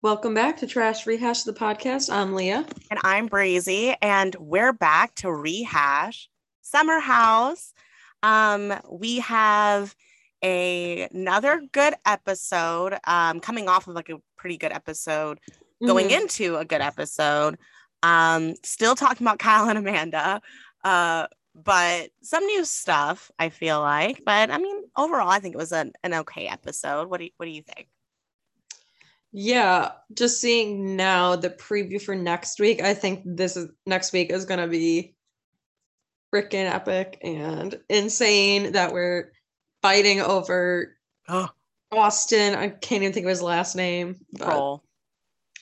Welcome back to Trash Rehash the podcast. I'm Leah. And I'm Brazy, and we're back to rehash Summer House. Um, we have a, another good episode um, coming off of like a pretty good episode, going Mhm. into a good episode. Um, still talking about Kyle and Amanda, uh, but some new stuff, I feel like. But I mean, overall, I think it was an, an okay episode. What do you, what do you think? Yeah, just seeing now the preview for next week. I think this is next week is gonna be freaking epic and insane that we're fighting over Oh, Austen. I can't even think of his last name. but troll,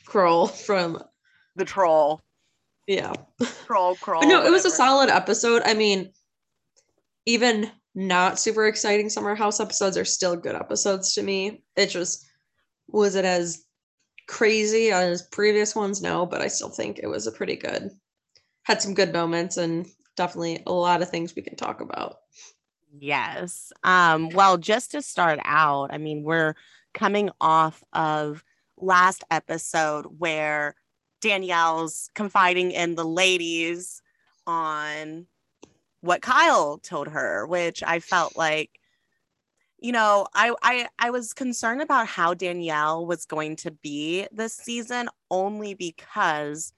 Kroll from the troll, yeah. troll, troll. But no, it was a solid episode. I mean, even not super exciting summer house episodes are still good episodes to me. It just was it as crazy as previous ones? No, but I still think it was a pretty good. Had some good moments and definitely a lot of things we can talk about. Yes. Um, well, just to start out, I mean, we're coming off of last episode where Danielle's confiding in the ladies on what Kyle told her, which I felt like, you know, I I I was concerned about how Danielle was going to be this season only because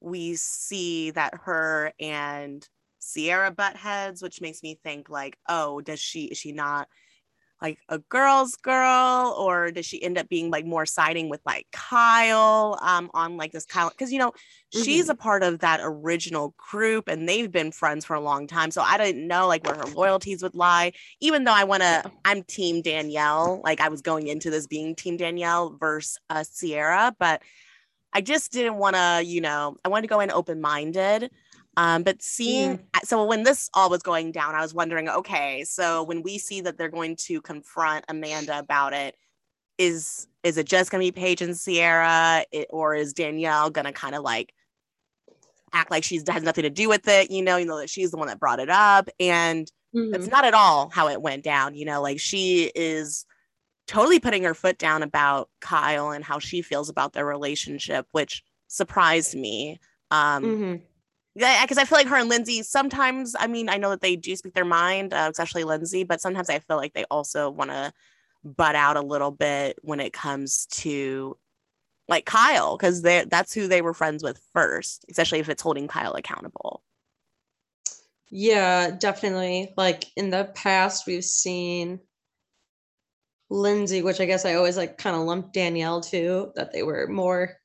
we see that her and Ciara butt heads, which makes me think like, oh, does she is she not like a girl's girl, or does she end up being like more siding with like Kyle um on like this Kyle? Because you know, she's a part of that original group and they've been friends for a long time. So I didn't know like where her loyalties would lie, even though I want to, I'm team Danielle. Like I was going into this being team Danielle versus uh, Ciara, but I just didn't want to, you know, I wanted to go in open minded. Um, but seeing, so when this all was going down, I was wondering, okay, so when we see that they're going to confront Amanda about it, is is it just going to be Paige and Ciara, it, or is Danielle going to kind of like act like she's has nothing to do with it? You know, you know that she's the one that brought it up, and that's Mhm. not at all how it went down. You know, like she is totally putting her foot down about Kyle and how she feels about their relationship, which surprised me. Um, Mhm. Yeah, because I feel like her and Lindsay sometimes, I mean, I know that they do speak their mind, uh, especially Lindsay, but sometimes I feel like they also want to butt out a little bit when it comes to like Kyle, because that's who they were friends with first, especially if it's holding Kyle accountable. Yeah, definitely. Like in the past, we've seen Lindsay, which I guess I always like kind of lumped Danielle to, that they were more,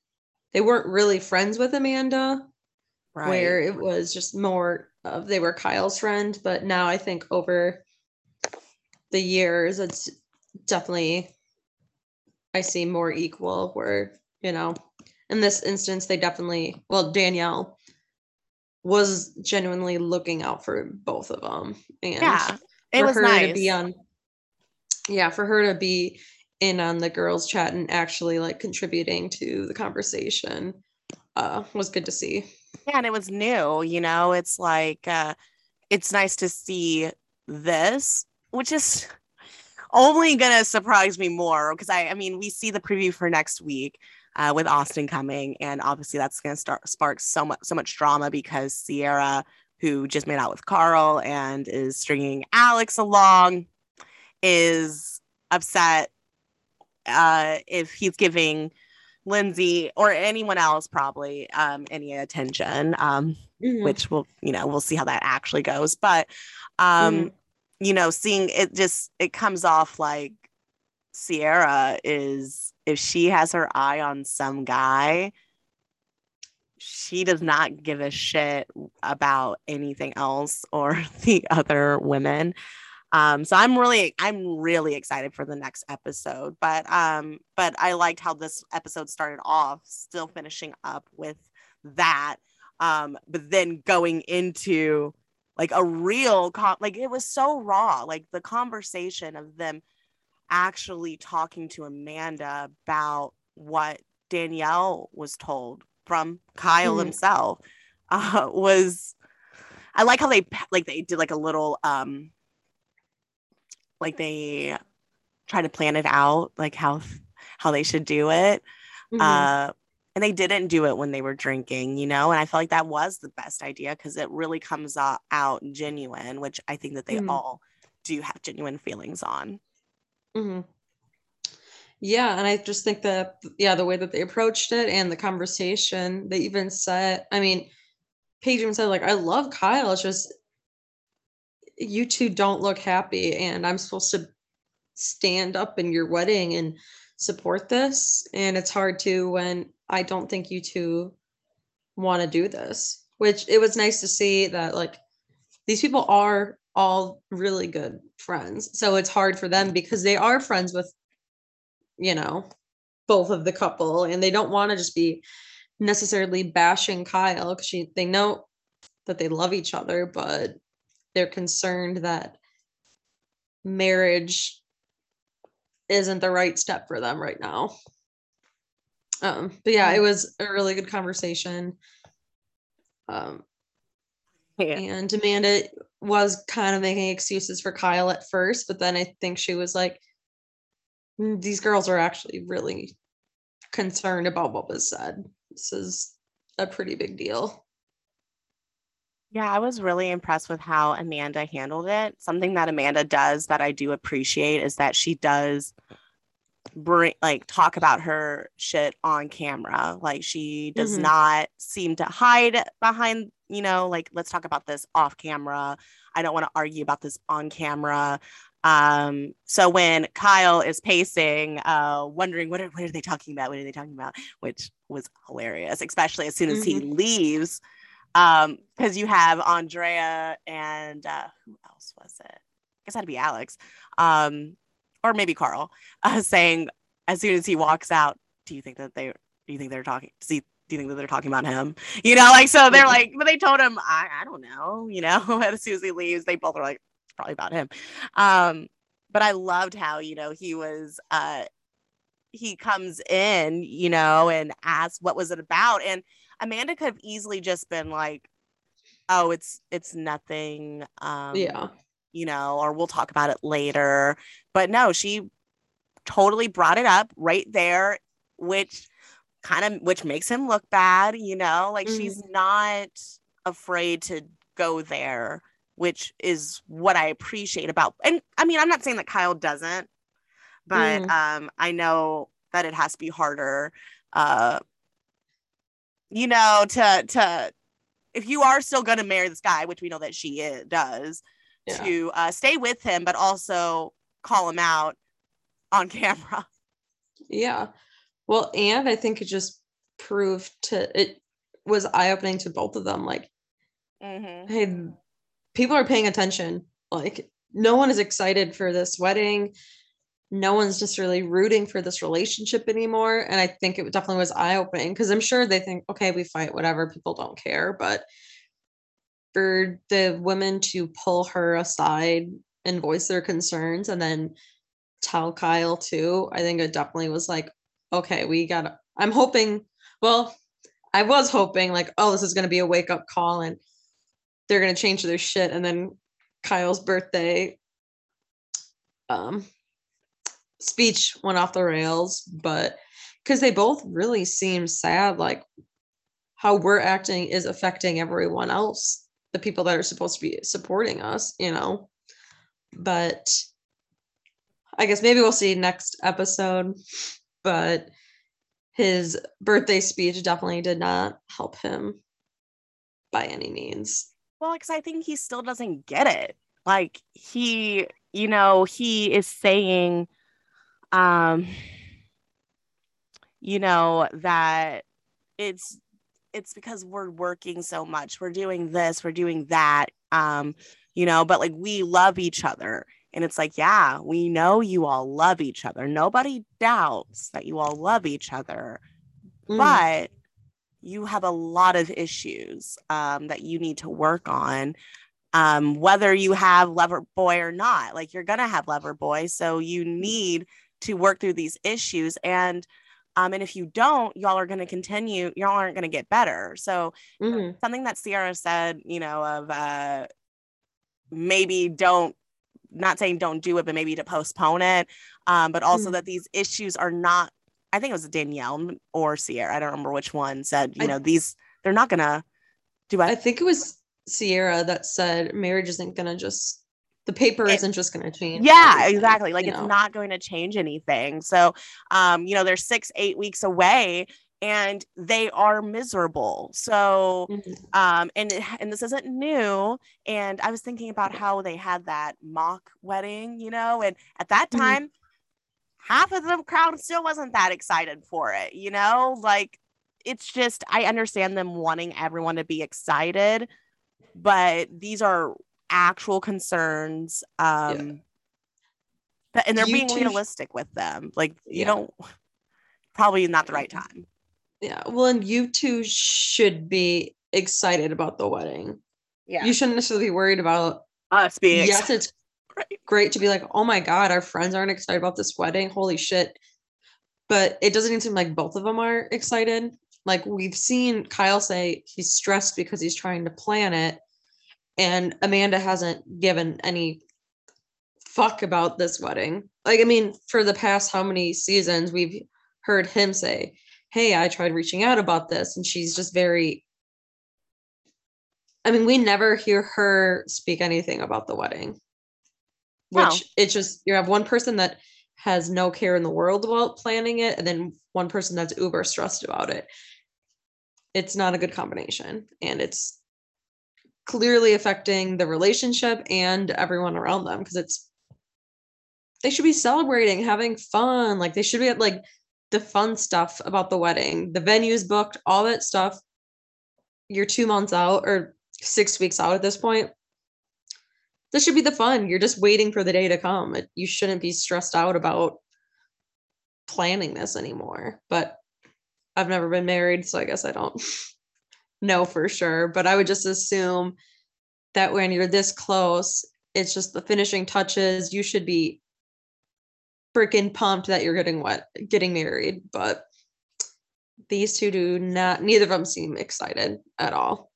they weren't really friends with Amanda, where it was just more of they were Kyle's friend. But now I think over the years, it's definitely, I see more equal, where, you know, in this instance, they definitely, well, Danielle was genuinely looking out for both of them. And yeah, it for was her nice. to be on yeah for her to be in on the girls chat and actually like contributing to the conversation uh was good to see yeah and it was new you know it's like uh it's nice to see this which is only gonna surprise me more because I, I mean we see the preview for next week uh, with austen coming and obviously that's gonna start spark so much so much drama because ciara who just made out with carl and is stringing alex along is upset uh if he's giving lindsay or anyone else probably um any attention um Mhm. which will you know we'll see how that actually goes but um Mhm. you know seeing it just it comes off like ciara is if she has her eye on some guy she does not give a shit about anything else or the other women um so i'm really i'm really excited for the next episode but um but i liked how this episode started off still finishing up with that um but then going into like a real con- like it was so raw like the conversation of them actually talking to amanda about what danielle was told from kyle Mhm. himself uh was i like how they like they did like a little um like they try to plan it out like how how they should do it Mm-hmm. Uh, and they didn't do it when they were drinking, you know. And I feel like that was the best idea because it really comes out, out genuine, which I think that they mm-hmm. all do have genuine feelings on. Mm-hmm. Yeah, and I just think that yeah, the way that they approached it and the conversation, they even said, I mean, Paige even said like, I love Kyle. It's just you two don't look happy, and I'm supposed to stand up in your wedding and support this, and it's hard to when I don't think you two want to do this. Which it was nice to see that like these people are all really good friends. So it's hard for them because they are friends with, you know, both of the couple and they don't want to just be necessarily bashing Kyle because she they know that they love each other, but they're concerned that marriage isn't the right step for them right now. Um, but yeah, it was a really good conversation. Um, yeah. and Amanda was kind of making excuses for Kyle at first, but then I think she was like, mm, these girls are actually really concerned about what was said. This is a pretty big deal. Yeah, I was really impressed with how Amanda handled it. Something that Amanda does that I do appreciate is that she does bring like talk about her shit on camera. Like she does mm-hmm. not seem to hide behind, you know, like let's talk about this off camera. I don't want to argue about this on camera. Um, so when Kyle is pacing, uh, wondering what are, what are they talking about? What are they talking about? Which was hilarious, especially as soon as mm-hmm. he leaves. Um, because you have Andrea and uh, who else was it? I guess that'd be Alex. Um, or maybe Carl, uh, saying as soon as he walks out, do you think that they do you think they're talking he do you think that they're talking about him? You know, like so they're like, but they told him, I, I don't know, you know, as soon as he leaves, they both are like, it's probably about him. Um, but I loved how, you know, he was uh he comes in, you know, and asks what was it about. And Amanda could have easily just been like, Oh, it's it's nothing. Um yeah you know, or we'll talk about it later. But no, she totally brought it up right there, which kind of which makes him look bad, you know, like mm-hmm. she's not afraid to go there, which is what I appreciate about and I mean, I'm not saying that Kyle doesn't, but mm. um I know that it has to be harder uh you know to to if you are still going to marry this guy which we know that she is, does yeah. to uh, stay with him, but also call him out on camera. Yeah. Well, and I think it just proved to it was eye opening to both of them. Like, mm-hmm. hey, people are paying attention. Like, no one is excited for this wedding. No one's just really rooting for this relationship anymore. And I think it definitely was eye opening because I'm sure they think, okay, we fight, whatever, people don't care. But for the women to pull her aside and voice their concerns and then tell Kyle too, I think it definitely was like, okay, we got I'm hoping, well, I was hoping like, oh, this is gonna be a wake up call and they're gonna change their shit. And then Kyle's birthday um speech went off the rails, but because they both really seem sad, like how we're acting is affecting everyone else the people that are supposed to be supporting us, you know. But I guess maybe we'll see next episode. But his birthday speech definitely did not help him by any means. Well, because I think he still doesn't get it. Like he, you know, he is saying, um, you know, that it's it's because we're working so much. We're doing this, we're doing that. Um, you know, but like we love each other. And it's like, yeah, we know you all love each other. Nobody doubts that you all love each other. Mm. But you have a lot of issues um, that you need to work on. Um, whether you have lover boy or not, like you're gonna have lover boy. So you need to work through these issues. And um, and if you don't, y'all are going to continue, y'all aren't going to get better. So, mm-hmm. something that Ciara said, you know, of uh, maybe don't, not saying don't do it, but maybe to postpone it, um, but also mm-hmm. that these issues are not I think it was Danielle or Ciara. I don't remember which one said, you I- know, these they're not gonna do I I think it was Ciara that said marriage isn't gonna just the paper isn't just gonna change. yeah exactly like it's know? not going to change anything so um you know they're six eight weeks away and they are miserable so Mhm. um and and this isn't new and i was thinking about how they had that mock wedding you know and at that Mhm. time half of the crowd still wasn't that excited for it you know like it's just i understand them wanting everyone to be excited but these are actual concerns um that- and they're You being sh- realistic with them like you Yeah. don't probably not the right time Yeah. Well, and you two should be excited about the wedding. yeah You shouldn't necessarily be worried about us being yes, excited. it's Right. great to be like, oh my god, our friends aren't excited about this wedding. Holy shit. But it doesn't even seem like both of them are excited. Like we've seen Kyle say he's stressed because he's trying to plan it. And Amanda hasn't given any fuck about this wedding. Like, I mean, for the past how many seasons we've heard him say, Hey, I tried reaching out about this. And she's just very I mean, we never hear her speak anything about the wedding. Which No. it's just you have one person that has no care in the world about planning it, and then one person that's uber stressed about it. It's not a good combination, and it's clearly affecting the relationship and everyone around them because it's they should be celebrating, having fun. Like they should be at like the fun stuff about the wedding, the venues booked, all that stuff. You're two months out or six weeks out at this point. This should be the fun. You're just waiting for the day to come. It, you shouldn't be stressed out about planning this anymore. But I've never been married, so I guess I don't know for sure. But I would just assume that when you're this close, it's just the finishing touches. You should be freaking pumped that you're getting what getting married. But these two do not neither of them seem excited at all.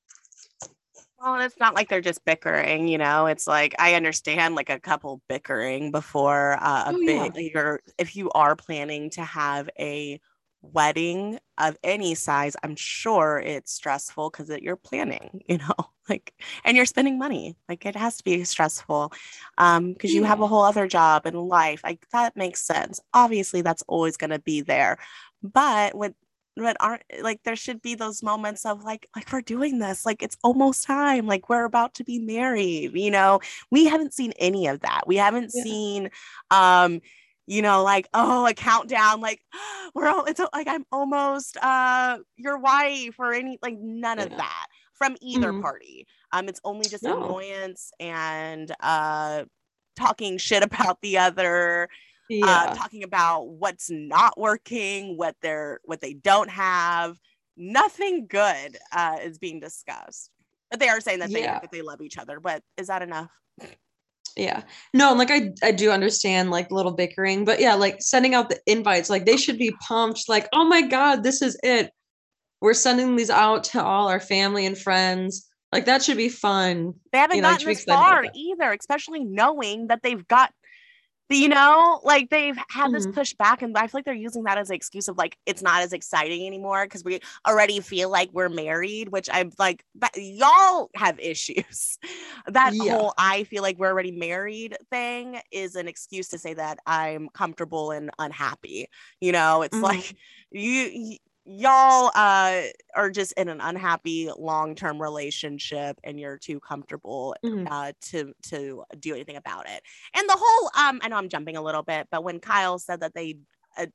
Well, it's not like they're just bickering, you know. It's like I understand like a couple bickering before uh, a Oh, yeah. big. If you are planning to have a wedding of any size, I'm sure it's stressful because you're planning, you know, like and you're spending money. Like it has to be stressful um because you have a whole other job and life. Like that makes sense. Obviously, that's always going to be there, but with but aren't like there should be those moments of like like we're doing this like it's almost time like we're about to be married you know we haven't seen any of that we haven't Yeah. seen um you know like oh a countdown like we're all it's like i'm almost uh your wife or any like none of that from either Mhm. party um it's only just No. annoyance and uh talking shit about the other Yeah. uh, talking about what's not working, what they're what they don't have. Nothing good uh, is being discussed. But they are saying that they Yeah. that they love each other. But is that enough? Yeah. No and like i i do understand like little bickering but yeah like sending out the invites like they should be pumped like oh my god this is it. We're sending these out to all our family and friends. Like that should be fun They haven't You know, gotten this far either, especially knowing that they've got you know, like they've had this Mhm. push back, and I feel like they're using that as an excuse of like it's not as exciting anymore because we already feel like we're married, which I'm like, that, y'all have issues. that Yeah. whole I feel like we're already married thing is an excuse to say that I'm comfortable and unhappy. You know, it's Mhm. like you. y- Y'all uh, are just in an unhappy long-term relationship, and you're too comfortable Mhm. uh, to to do anything about it. And the whole um, I know I'm jumping a little bit, but when Kyle said that they uh,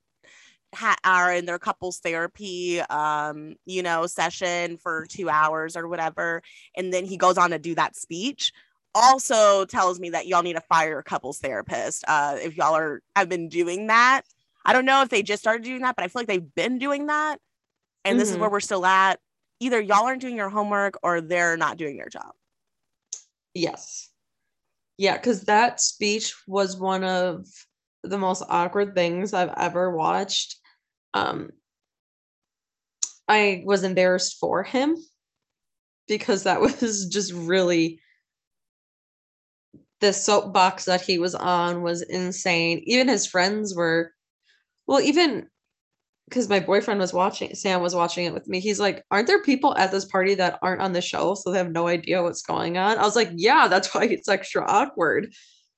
ha- are in their couples therapy, um, you know, session for two hours or whatever, and then he goes on to do that speech. Also tells me that y'all need to fire a couples therapist. Uh, if y'all are have been doing that, I don't know if they just started doing that, but I feel like they've been doing that, and this is Mhm. where we're still at. Either y'all aren't doing your homework or they're not doing their job. yes yeah because that speech was one of the most awkward things i've ever watched um i was embarrassed for him because that was just really the soapbox that he was on was insane even his friends were well even because my boyfriend was watching, Sam was watching it with me. He's like, Aren't there people at this party that aren't on the show? So they have no idea what's going on? I was like, Yeah, that's why it's extra awkward.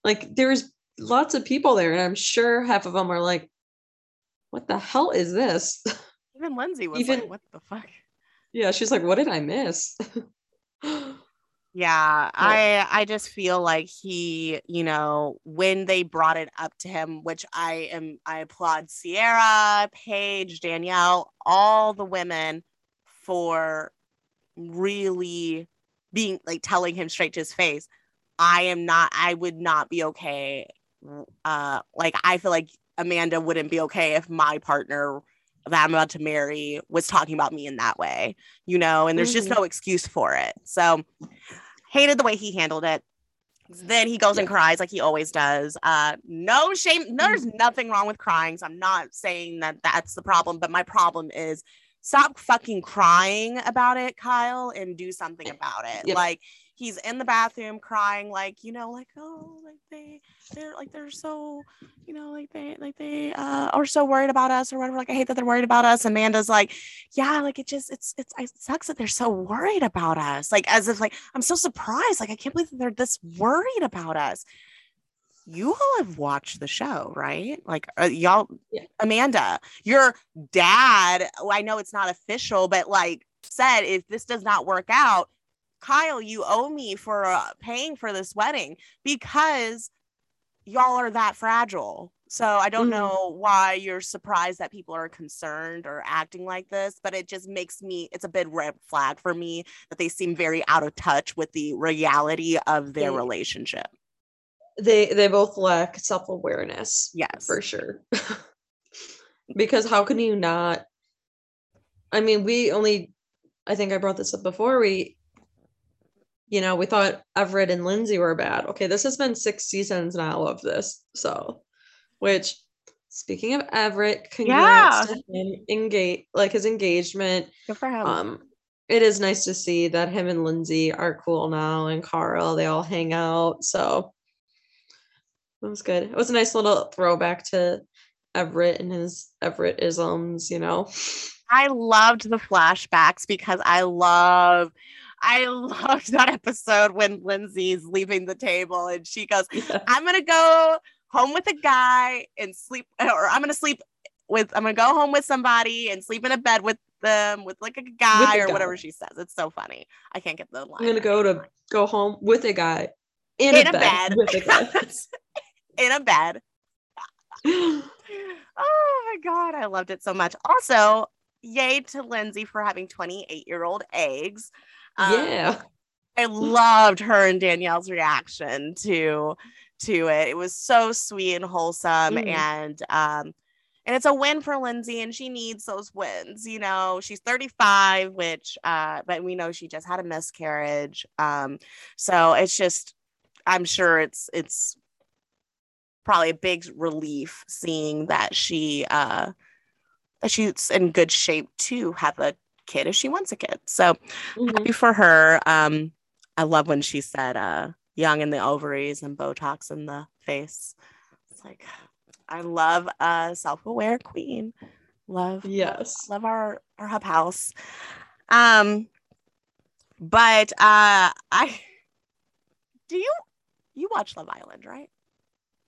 Like, there's lots of people there, and I'm sure half of them are like, What the hell is this? Even Lindsay was Even, like, What the fuck? Yeah, she's like, What did I miss? Yeah, I I just feel like he, you know, when they brought it up to him, which I am I applaud Ciara, Paige, Danielle, all the women for really being like telling him straight to his face, I am not I would not be okay. Uh like I feel like Amanda wouldn't be okay if my partner that I'm about to marry was talking about me in that way, you know, and there's mm-hmm. just no excuse for it. So hated the way he handled it. Then he goes yeah. and cries like he always does. Uh, no shame. There's mm-hmm. nothing wrong with crying. So I'm not saying that that's the problem, but my problem is stop fucking crying about it, Kyle, and do something about it. Yep. Like he's in the bathroom crying like you know like oh like they they're like they're so you know like they like they uh are so worried about us or whatever like i hate that they're worried about us amanda's like yeah like it just it's it's it sucks that they're so worried about us like as if like i'm so surprised like i can't believe that they're this worried about us you all have watched the show, right? Like, uh, y'all, yeah. Amanda, your dad, I know it's not official, but like said, if this does not work out, Kyle, you owe me for uh, paying for this wedding because y'all are that fragile. So I don't mm-hmm. know why you're surprised that people are concerned or acting like this, but it just makes me it's a big red flag for me that they seem very out of touch with the reality of their relationship. They they both lack self-awareness. Yes. For sure. because how can you not I mean, we only I think I brought this up before. We you know, we thought Everett and Lindsay were bad. Okay, this has been six seasons now of this. So, which speaking of Everett, congrats yeah. to him engage like his engagement. Good for him. Um, it is nice to see that him and Lindsay are cool now and Carl, they all hang out. So it was good. It was a nice little throwback to Everett and his Everett isms, you know. I loved the flashbacks because I love I loved that episode when Lindsay's leaving the table and she goes, yeah. I'm gonna go home with a guy and sleep, or I'm gonna sleep with, I'm gonna go home with somebody and sleep in a bed with them with like a guy or guy. whatever she says. It's so funny. I can't get the line. I'm gonna go to go home with a guy in, in a, a, bed, bed. a in a bed. oh my god, I loved it so much. Also, yay to Lindsay for having 28 year old eggs. Um, yeah. I loved her and Danielle's reaction to to it. It was so sweet and wholesome mm-hmm. and um and it's a win for Lindsay and she needs those wins. You know, she's 35 which uh but we know she just had a miscarriage. Um so it's just I'm sure it's it's probably a big relief seeing that she uh that she's in good shape to have a kid if she wants a kid. So mm-hmm. happy for her. Um, I love when she said uh, young in the ovaries and Botox in the face. It's like I love a self-aware queen. Love yes. Love our our Hubb House. Um but uh I do you you watch Love Island, right?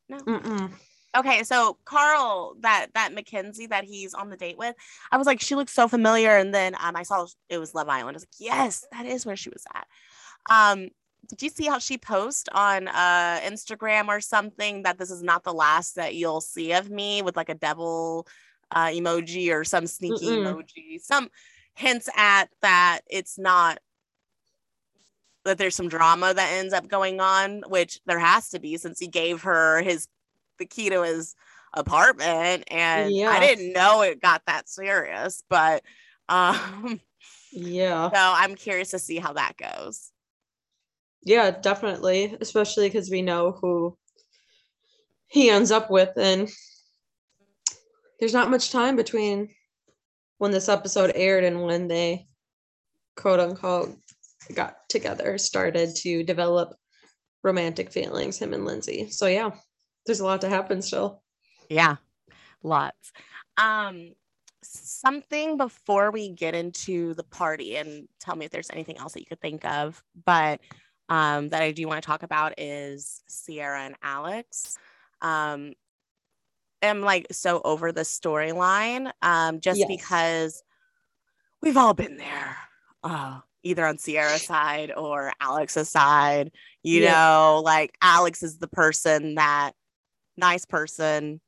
No. Mm-mm okay so carl that that mackenzie that he's on the date with i was like she looks so familiar. And then um, i saw it was love island. I was like yes that is where she was at. Um did you see how she post on uh instagram or something that this is not the last that you'll see of me with like a devil uh emoji or some sneaky Mm-mm. emoji? Some hints at that it's not that there's some drama that ends up going on, which there has to be since he gave her his the key to his apartment and yeah. I didn't know it got that serious, but um yeah. So I'm curious to see how that goes. Yeah, definitely, especially cuz we know who he ends up with and there's not much time between when this episode aired and when they quote unquote got together started to develop romantic feelings him and lindsay so yeah there's a lot to happen still. Yeah, lots. Um, something before we get into the party and tell me if there's anything else that you could think of. But um, that I do want to talk about is Ciara and Alex. Um, am like so over the storyline um, just yes. because we've all been there, uh, either on Ciara's side or Alex's side. You yeah. know, like Alex is the person that nice person,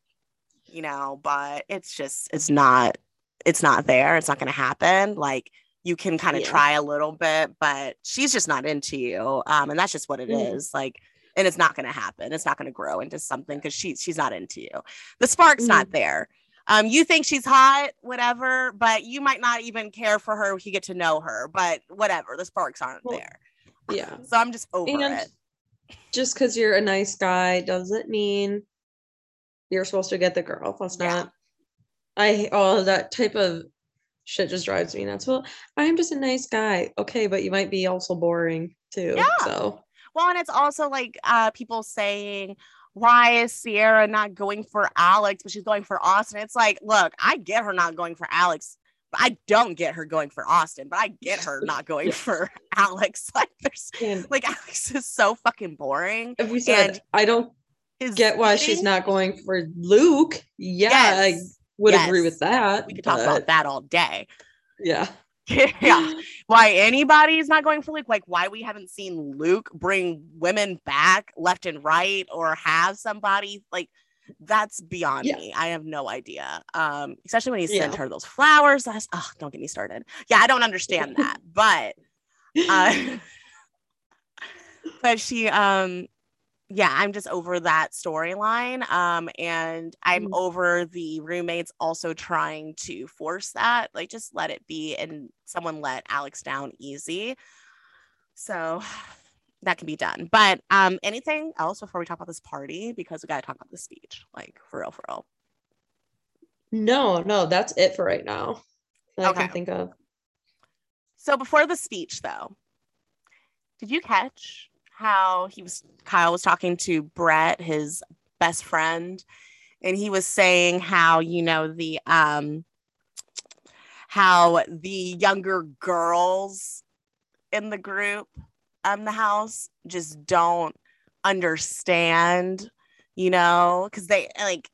you know, but it's just, it's not it's not there. It's not going to happen. Like you can kind of yeah. try a little bit, but she's just not into you. Um, and that's just what it mm. is. Like, and it's not going to happen. It's not going to grow into something because she's she's not into you. The spark's mm. not there. Um, you think she's hot, whatever, but you might not even care for her if you get to know her. But whatever, the sparks aren't well, there. Yeah. So I'm just over and it. Just because you're a nice guy doesn't mean you're supposed to get the girl. That's yeah. not I all oh, that type of shit just drives me nuts. Well, I'm just a nice guy. Okay, but you might be also boring too. Yeah. So well, and it's also like uh people saying, why is Ciara not going for Alex, but she's going for Austen? It's like, look, I get her not going for Alex. But I don't get her going for Austen, but I get her not going for Alex. Like there's and like Alex is so fucking boring. If we said I don't get why she's not going for Luke. Yeah, yes would yes. agree with that. We could talk about that all day. Yeah. yeah. Why anybody's not going for Luke? Like why we haven't seen Luke bring women back left and right or have somebody like that's beyond yeah. me. I have no idea. Um, especially when he sent yeah. her those flowers. That's oh, don't get me started. Yeah, I don't understand that. but uh but she um yeah, I'm just over that storyline. Um, and I'm mm-hmm. over the roommates also trying to force that. Like, just let it be, and someone let Alex down easy. So that can be done. But um, anything else before we talk about this party? Because we got to talk about the speech, like for real, for real. No, no, that's it for right now. That okay. I can think of. So before the speech, though, did you catch how he was Kyle was talking to Brett, his best friend, and he was saying how, you know, the um how the younger girls in the group um the house just don't understand, you know, because they like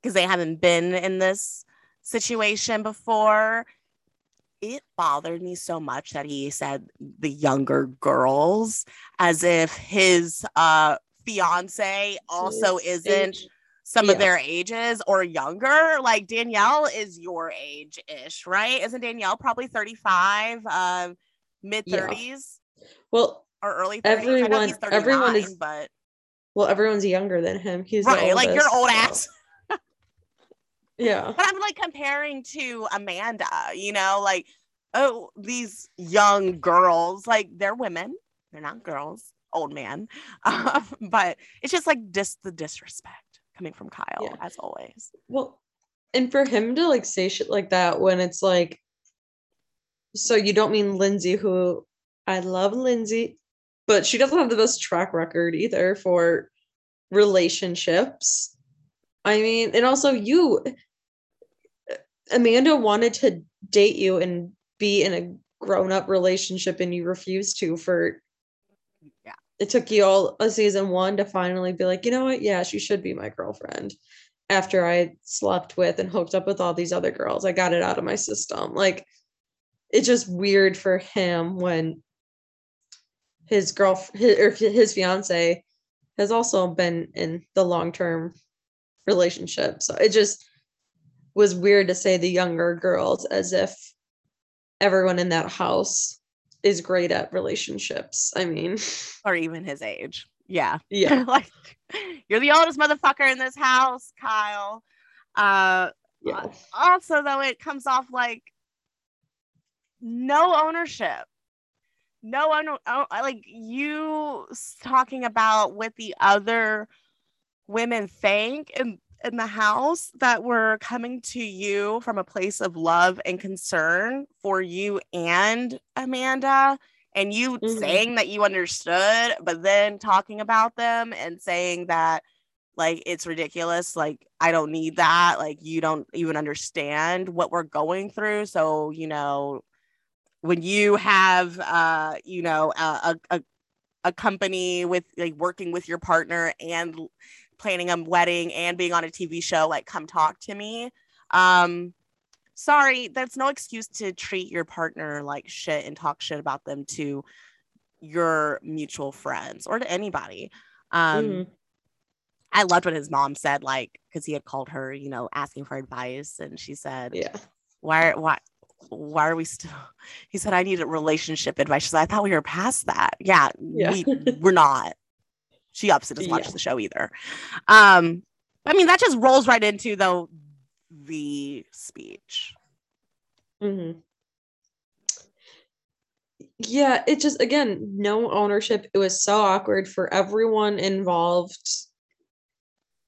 because they haven't been in this situation before it bothered me so much that he said the younger girls as if his uh fiance also his isn't age. some yeah. of their ages or younger like danielle is your age ish right isn't danielle probably 35 um mid 30s yeah. well or early 30s everyone everyone is but well everyone's younger than him he's right like your old so. ass yeah. But I'm like comparing to Amanda, you know, like, oh, these young girls, like they're women, they're not girls, old man. Um, but it's just like dis the disrespect coming from Kyle, yeah. as always. Well, and for him to like say shit like that when it's like, so you don't mean Lindsay, who I love Lindsay, but she doesn't have the best track record either for relationships. I mean, and also you, Amanda wanted to date you and be in a grown up relationship, and you refused to for. Yeah. It took you all a season one to finally be like, you know what? Yeah, she should be my girlfriend. After I slept with and hooked up with all these other girls, I got it out of my system. Like, it's just weird for him when his girl his, or his fiance has also been in the long term relationship. So it just was weird to say the younger girls as if everyone in that house is great at relationships. I mean, or even his age. Yeah. Yeah. like you're the oldest motherfucker in this house, Kyle. Uh yeah. also though it comes off like no ownership. No owner oh, like you talking about what the other women think and in the house that were coming to you from a place of love and concern for you and Amanda, and you mm-hmm. saying that you understood, but then talking about them and saying that Like it's ridiculous. Like I don't need that. Like you don't even understand what we're going through. So, you know, when you have uh, you know, a a, a company with like working with your partner and planning a wedding and being on a TV show, like come talk to me. Um sorry, that's no excuse to treat your partner like shit and talk shit about them to your mutual friends or to anybody. Um mm-hmm I loved what his mom said, like, because he had called her, you know, asking for advice. And she said, Yeah, why, why, why are we still? He said, I need a relationship advice. She said, I thought we were past that. Yeah, yeah. we, we're not. She obviously doesn't watch yeah. the show either. Um, I mean, that just rolls right into though the speech. Mm-hmm. Yeah, it just again, no ownership. It was so awkward for everyone involved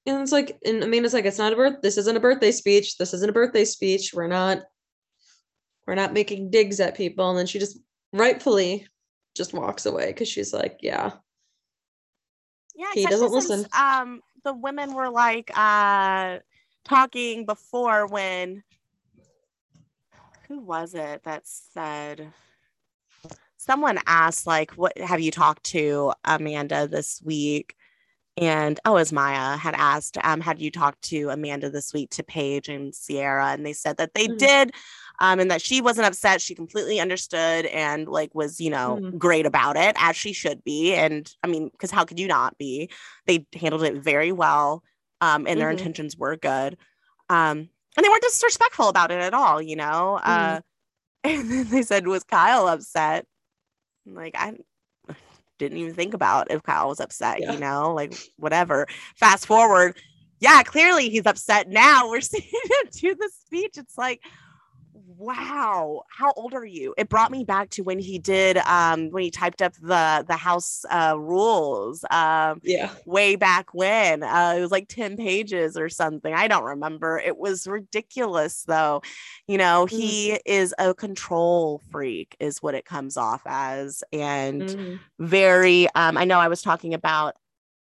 and it's like and I mean, it's like it's not a birth this isn't a birthday speech this isn't a birthday speech we're not we're not making digs at people and then she just rightfully just walks away because she's like yeah yeah he doesn't listen. um the women were like uh talking before when who was it that said someone asked like what have you talked to amanda this week and oh, as Mya had asked, um, had you talked to Amanda this week to Paige and Ciara? And they said that they mm-hmm. did, um, and that she wasn't upset. She completely understood and like was, you know, mm-hmm. great about it as she should be. And I mean, because how could you not be? They handled it very well, um, and their mm-hmm. intentions were good. Um, and they weren't disrespectful about it at all, you know. Uh, mm-hmm. and then they said, "Was Kyle upset?" like I didn't even think about if Kyle was upset, yeah. you know, like whatever. Fast forward, yeah, clearly he's upset now. We're seeing him do the speech. It's like, wow how old are you? It brought me back to when he did um when he typed up the the house uh rules um yeah. way back when uh it was like 10 pages or something. I don't remember. It was ridiculous though. You know mm-hmm. he is a control freak is what it comes off as and mm-hmm. very um i know i was talking about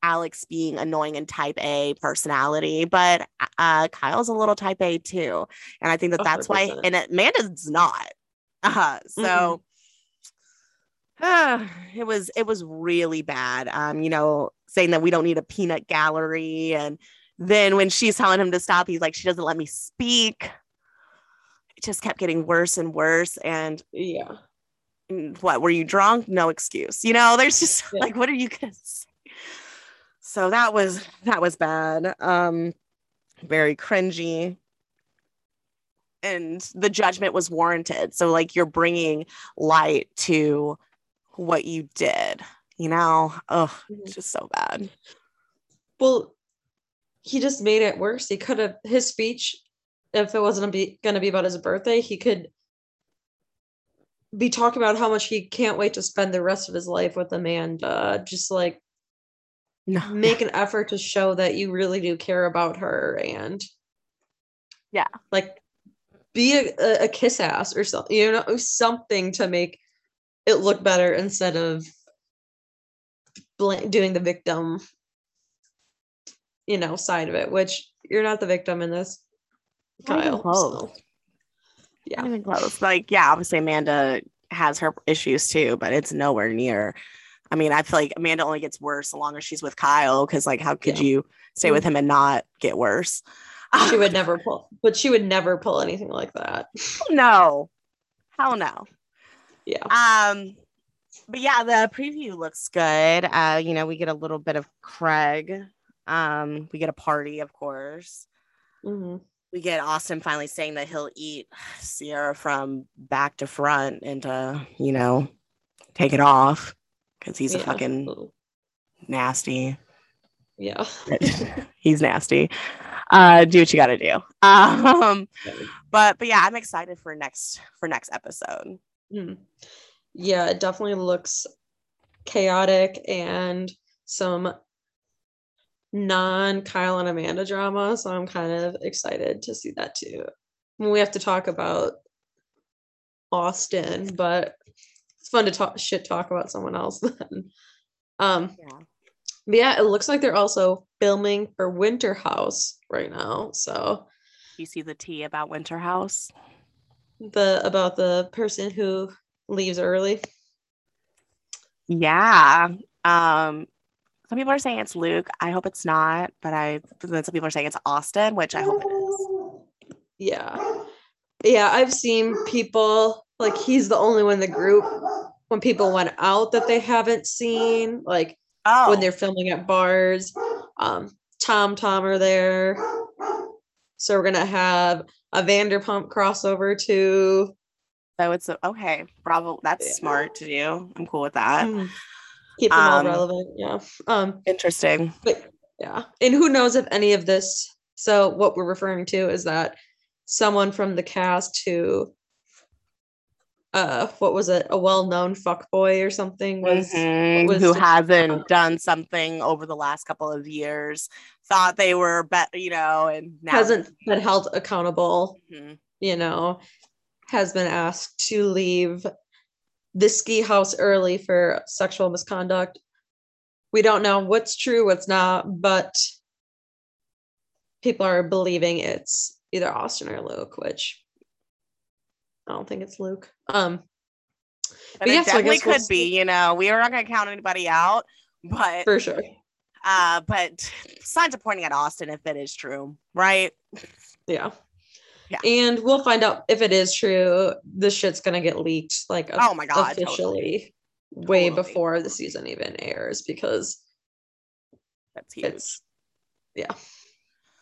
Alex being annoying and type A personality, but uh, Kyle's a little type A too. And I think that that's 100%. why, and Amanda's not. Uh, so uh, it was, it was really bad. Um, you know, saying that we don't need a peanut gallery. And then when she's telling him to stop, he's like, she doesn't let me speak. It just kept getting worse and worse. And yeah. What were you drunk? No excuse. You know, there's just yeah. like, what are you gonna say? So that was that was bad. Um very cringy. And the judgment was warranted. So like you're bringing light to what you did you know? Oh just so bad. Well he just made it worse. He could have his speech if it wasn't going to be about his birthday he could be talking about how much he can't wait to spend the rest of his life with amanda just like no. make an effort to show that you really do care about her and yeah like be a, a kiss ass or something you know something to make it look better instead of bl- doing the victim you know side of it which you're not the victim in this Kyle so. yeah even close like yeah obviously Amanda has her issues too but it's nowhere near I mean, I feel like Amanda only gets worse the longer she's with Kyle because, like, how could yeah. you stay with mm-hmm. him and not get worse? She would never pull, but she would never pull anything like that. No, hell no. Yeah. Um, but yeah, the preview looks good. Uh, you know, we get a little bit of Craig. Um, we get a party, of course. Mm-hmm. We get Austen finally saying that he'll eat Ciara from back to front and to, you know, take it off because he's yeah. a fucking nasty. Yeah. he's nasty. Uh, do what you got to do. Um, but but yeah, I'm excited for next for next episode. Mm. Yeah, it definitely looks chaotic and some non Kyle and Amanda drama. So I'm kind of excited to see that too. we have to talk about Austen, but fun to talk shit talk about someone else then. Um yeah. But yeah, it looks like they're also filming for Winter House right now. So You see the tea about Winter House? the about the person who leaves early. Yeah. Um, some people are saying it's Luke. I hope it's not, but I then some people are saying it's Austen, which I hope it is. Yeah. Yeah, I've seen people like he's the only one in the group when people went out that they haven't seen, like Oh, when they're filming at bars. Um, Tom Tom are there. So we're gonna have a Vanderpump crossover too. so it's okay. Bravo. That's Yeah. smart to do. I'm cool with that. Mm. Keep them all Um, relevant. Yeah. Um, Interesting. but yeah. And who knows if any of this so what we're referring to is that someone from the cast who uh what was it, a well-known fuckboy or something was Mhm, was Who hasn't done something over the last couple of years? Thought they were better, you know, and now hasn't been held accountable, Mhm. you know, has been asked to leave the ski house early for sexual misconduct. We don't know what's true, what's not, but people are believing it's either Austen or Luke, which I don't think it's Luke. Um, But yeah, it so I definitely guess we'll could be. You know, we are not going to count anybody out, but for sure. uh, but signs are pointing at Austen if it is true, right? Yeah. Yeah. And we'll find out if it is true. This shit's gonna get leaked like Oh my God, totally. officially way Totally. before the season even airs because That's huge. it's yeah.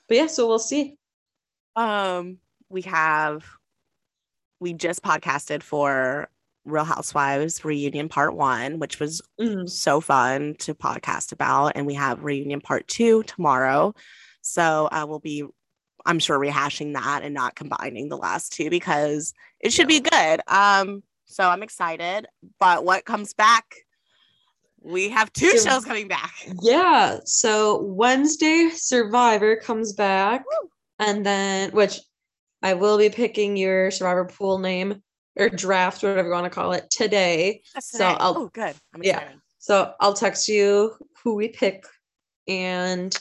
But yeah, so we'll see. Um, we have we just podcasted for Real Housewives reunion part one, which was Mhm. so fun to podcast about, and we have reunion part two tomorrow. So I will be, I'm sure, rehashing that and not combining the last two because it should be good. Um, so I'm excited. But what comes back? We have two shows coming back. Yeah. So Wednesday Survivor comes back. And then which I will be picking your Survivor pool name or draft, whatever you want to call it, today. That's So. I'll- oh, good. I'm yeah. excited. So I'll text you who we pick. And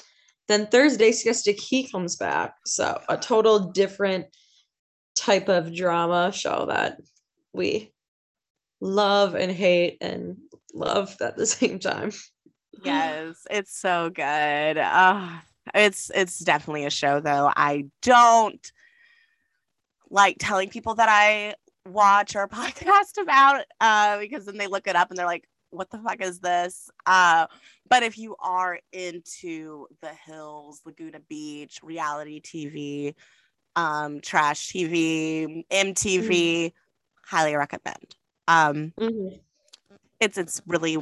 then Thursday, Siesta Key comes back. So a total different type of drama show that we love and hate and love at the same time. yes it's so good uh it's it's definitely a show though i don't like telling people that i watch or podcast about uh because then they look it up and they're like what the fuck is this? Uh but if you are into the hills laguna beach reality tv um trash tv mtv highly recommend. Um Mhm. it's it's really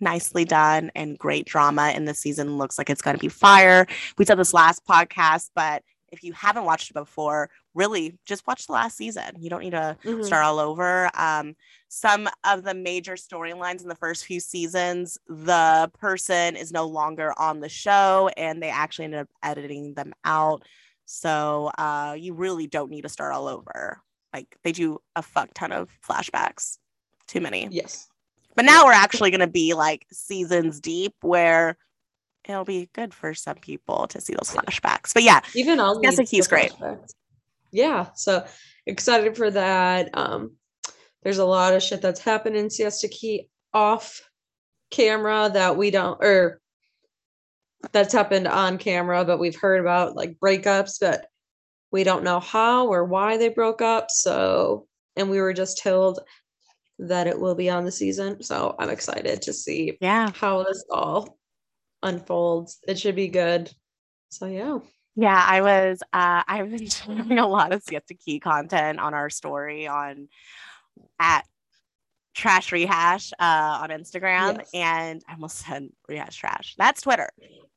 nicely done and great drama and the season looks like it's going to be fire. We said this last podcast but if you haven't watched it before really just watch the last season you don't need to Mhm. start all over um, some of the major storylines in the first few seasons the person is no longer on the show and they actually ended up editing them out so uh, you really don't need to start all over like they do a fuck ton of flashbacks too many Yes. but now we're actually going to be like seasons deep where it'll be good for some people to see those flashbacks. But yeah, Even I'll need Key's great. flashbacks. Yeah. So excited for that. Um, there's a lot of shit that's happened in Siesta Key off camera that we don't or that's happened on camera, but we've heard about like breakups, but we don't know how or why they broke up. So and we were just told that it will be on the season. So I'm excited to see yeah, how this all unfolds. It should be good. So yeah. Yeah. I was, uh, I've been sharing a lot of Siesta Key content on our story on at Trash Rehash uh, on Instagram, Yes. and I almost said Rehash Trash. That's Twitter.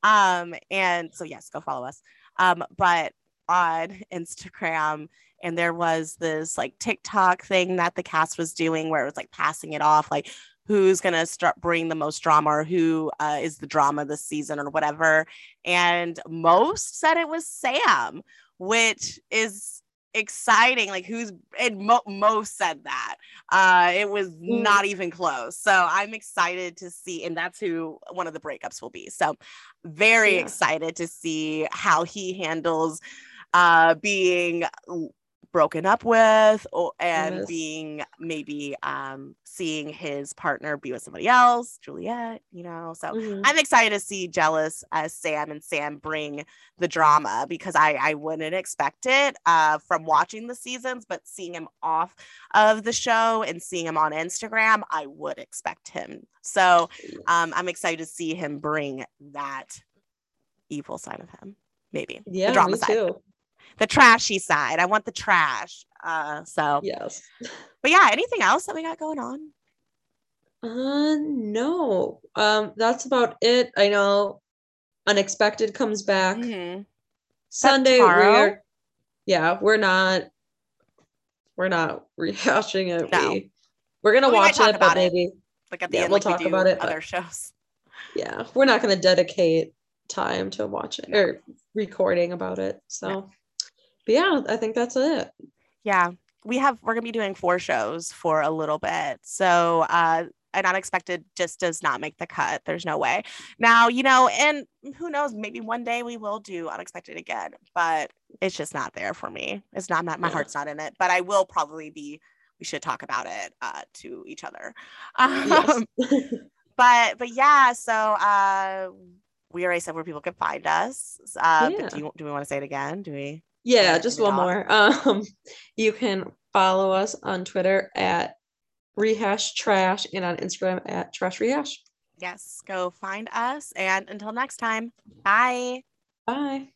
Um, and so yes, go follow us. Um, but on Instagram, and there was this like TikTok thing that the cast was doing where it was like passing it off, like who's gonna start bring the most drama or who uh, is the drama this season or whatever. And most said it was Sam, which is exciting. Like who's and Mo, Mo said that. Uh, it was mm. not even close. So I'm excited to see, and that's who one of the breakups will be. So very yeah. excited to see how he handles uh being broken up with or, and yes. being maybe um, seeing his partner be with somebody else, Juliette, you know. So mm-hmm. I'm excited to see Jealous as Sam and Sam bring the drama because I, I wouldn't expect it uh, from watching the seasons, but seeing him off of the show and seeing him on Instagram, I would expect him. So um, I'm excited to see him bring that evil side of him, maybe. Yeah, the drama side. The trashy side. I want the trash. Uh, so yes. But yeah, anything else that we got going on? Uh, no. Um, that's about it. I know. Unexpected comes back mm-hmm. Sunday. We're yeah, we're not. We're not rehashing it. No. We, we're gonna well, watch it, but maybe like at the yeah, end, we'll like talk we about it. Other shows. Yeah, we're not gonna dedicate time to watching or recording about it. So but yeah, I think that's it. Yeah. We have we're gonna be doing four shows for a little bit. So uh an unexpected just does not make the cut. There's no way. Now, you know, and who knows, maybe one day we will do unexpected again, but it's just not there for me. It's not my, my yeah. heart's not in it, but I will probably be we should talk about it uh, to each other. Um, yes. but but yeah, so uh we already said where people can find us. Uh, yeah. do, you, do we want to say it again? Do we? Yeah, just one more. Um, you can follow us on Twitter at rehash trash and on Instagram at trash rehash. Yes, go find us. And until next time, bye. Bye.